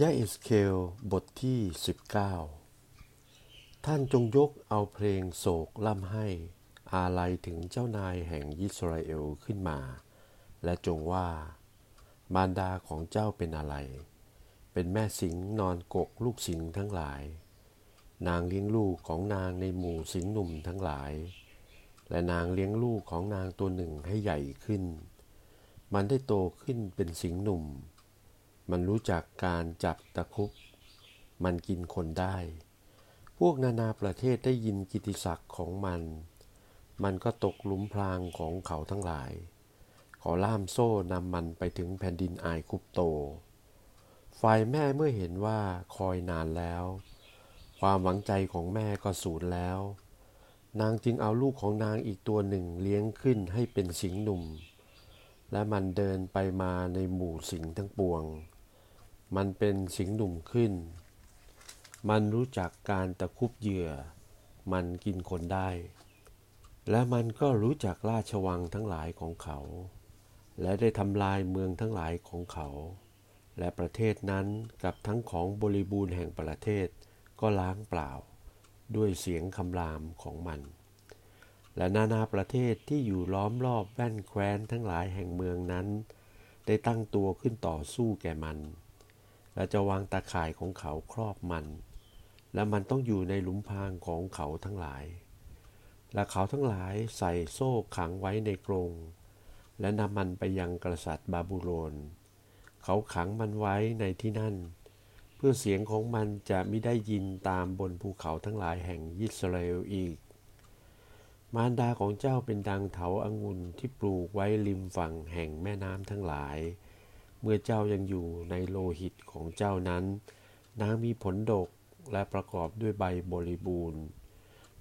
ยะเอสเคลบทที่ 19 ท่านจงยกเอาเพลงโศกล่ำให้ อาลัยถึงเจ้านายแห่งยิสราเอลขึ้นมา และจงว่า มารดาของเจ้าเป็นอะไร เป็นแม่สิงนอนกกลูกสิงทั้งหลาย นางเลี้ยงลูกของนางในหมู่สิงหนุ่มทั้งหลาย และนางเลี้ยงลูกของนางตัวหนึ่งให้ใหญ่ขึ้น มันได้โตขึ้นเป็นสิงหนุ่ม มันรู้จักการจับตะคุบ มันกินคนได้ พวกนานาประเทศได้ยินกิติศักดิ์ของมัน มันก็ตกหลุมพรางของเขาทั้งหลาย ขอล่ามโซ่นำมันไปถึงแผ่นดินอายคุปโต ฝ่ายแม่เมื่อเห็นว่าคอยนานแล้ว ความหวังใจของแม่ก็สูญแล้ว นางจึงเอาลูกของนางอีกตัวหนึ่งเลี้ยงขึ้นให้เป็นสิงหนุ่มและมันเดินไปมาในหมู่สิงทั้งปวง มันเป็นสิงหนุ่มขึ้น มันรู้จักการตะคุบเหยื่อ มันกินคนได้ และมันก็รู้จักราชวังทั้งหลายของเขา และได้ทำลายเมืองทั้งหลายของเขา และประเทศนั้นกับทั้งของบริบูรณ์แห่งประเทศก็ล้างเปล่า ด้วยเสียงคำรามของมัน และนานาประเทศที่อยู่ล้อมรอบแว่นแคว้นทั้งหลายแห่งเมืองนั้น ได้ตั้งตัวขึ้นต่อสู้แก่มัน และจะวางตาข่ายของเขาครอบมัน และมันต้องอยู่ในหลุมพรางของเขาทั้งหลาย และเขาทั้งหลายใส่โซ่ขังไว้ในกรง และนำมันไปยังกษัตริย์บาบูโลน เขาขังมันไว้ในที่นั่น เพื่อเสียงของมันจะไม่ได้ยินตามบนภูเขาทั้งหลายแห่งยิสราเอลอีก มารดาของเจ้าเป็นดังเถาอางุ่นที่ปลูกไว้ริมฝั่งแห่งแม่น้ำทั้งหลาย เมื่อเจ้ายังอยู่ในโลหิตของเจ้านั้น นางมีผลดกและประกอบด้วยใบบริบูรณ์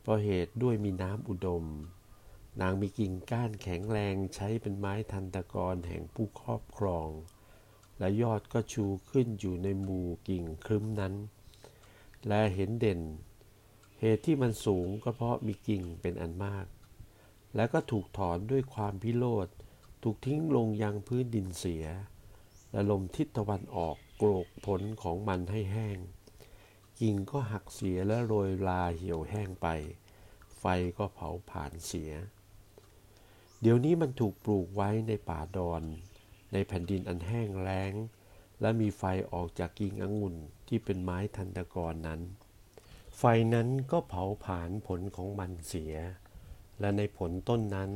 เพราะเหตุด้วยมีน้ำอุดม นางมีกิ่งก้านแข็งแรงใช้เป็นไม้ทันตะกรแห่งผู้ครอบครอง และยอดก็ชูขึ้นอยู่ในหมู่กิ่งครึ้มนั้น และเห็นเด่น เหตุที่มันสูงก็เพราะมีกิ่งเป็นอันมาก และก็ถูกถอนด้วยความพิโรธถูกทิ้งลงยังพื้นดินเสีย และลมทิศตะวันออกโกรกผลของมันให้แห้ง กิ่งก็หักเสียและโรยลาเหี่ยวแห้งไป ไฟก็เผาผ่านเสีย เดี๋ยวนี้มันถูกปลูกไว้ในป่าดอน ในแผ่นดินอันแห้งแล้ง และมีไฟออกจากกิ่งองุ่นที่เป็นไม้ทันตกรนั้น ไฟนั้นก็เผาผลาญผลของมันเสีย และในผลต้นนั้น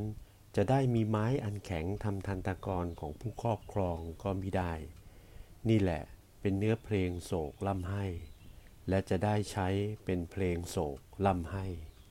จะได้มีไม้อันแข็งทำทันตกรของผู้ครอบครองก็มิได้ นี่แหละเป็นเนื้อเพลงโศกล่ำให้ และจะได้ใช้เป็นเพลงโศกล่ำให้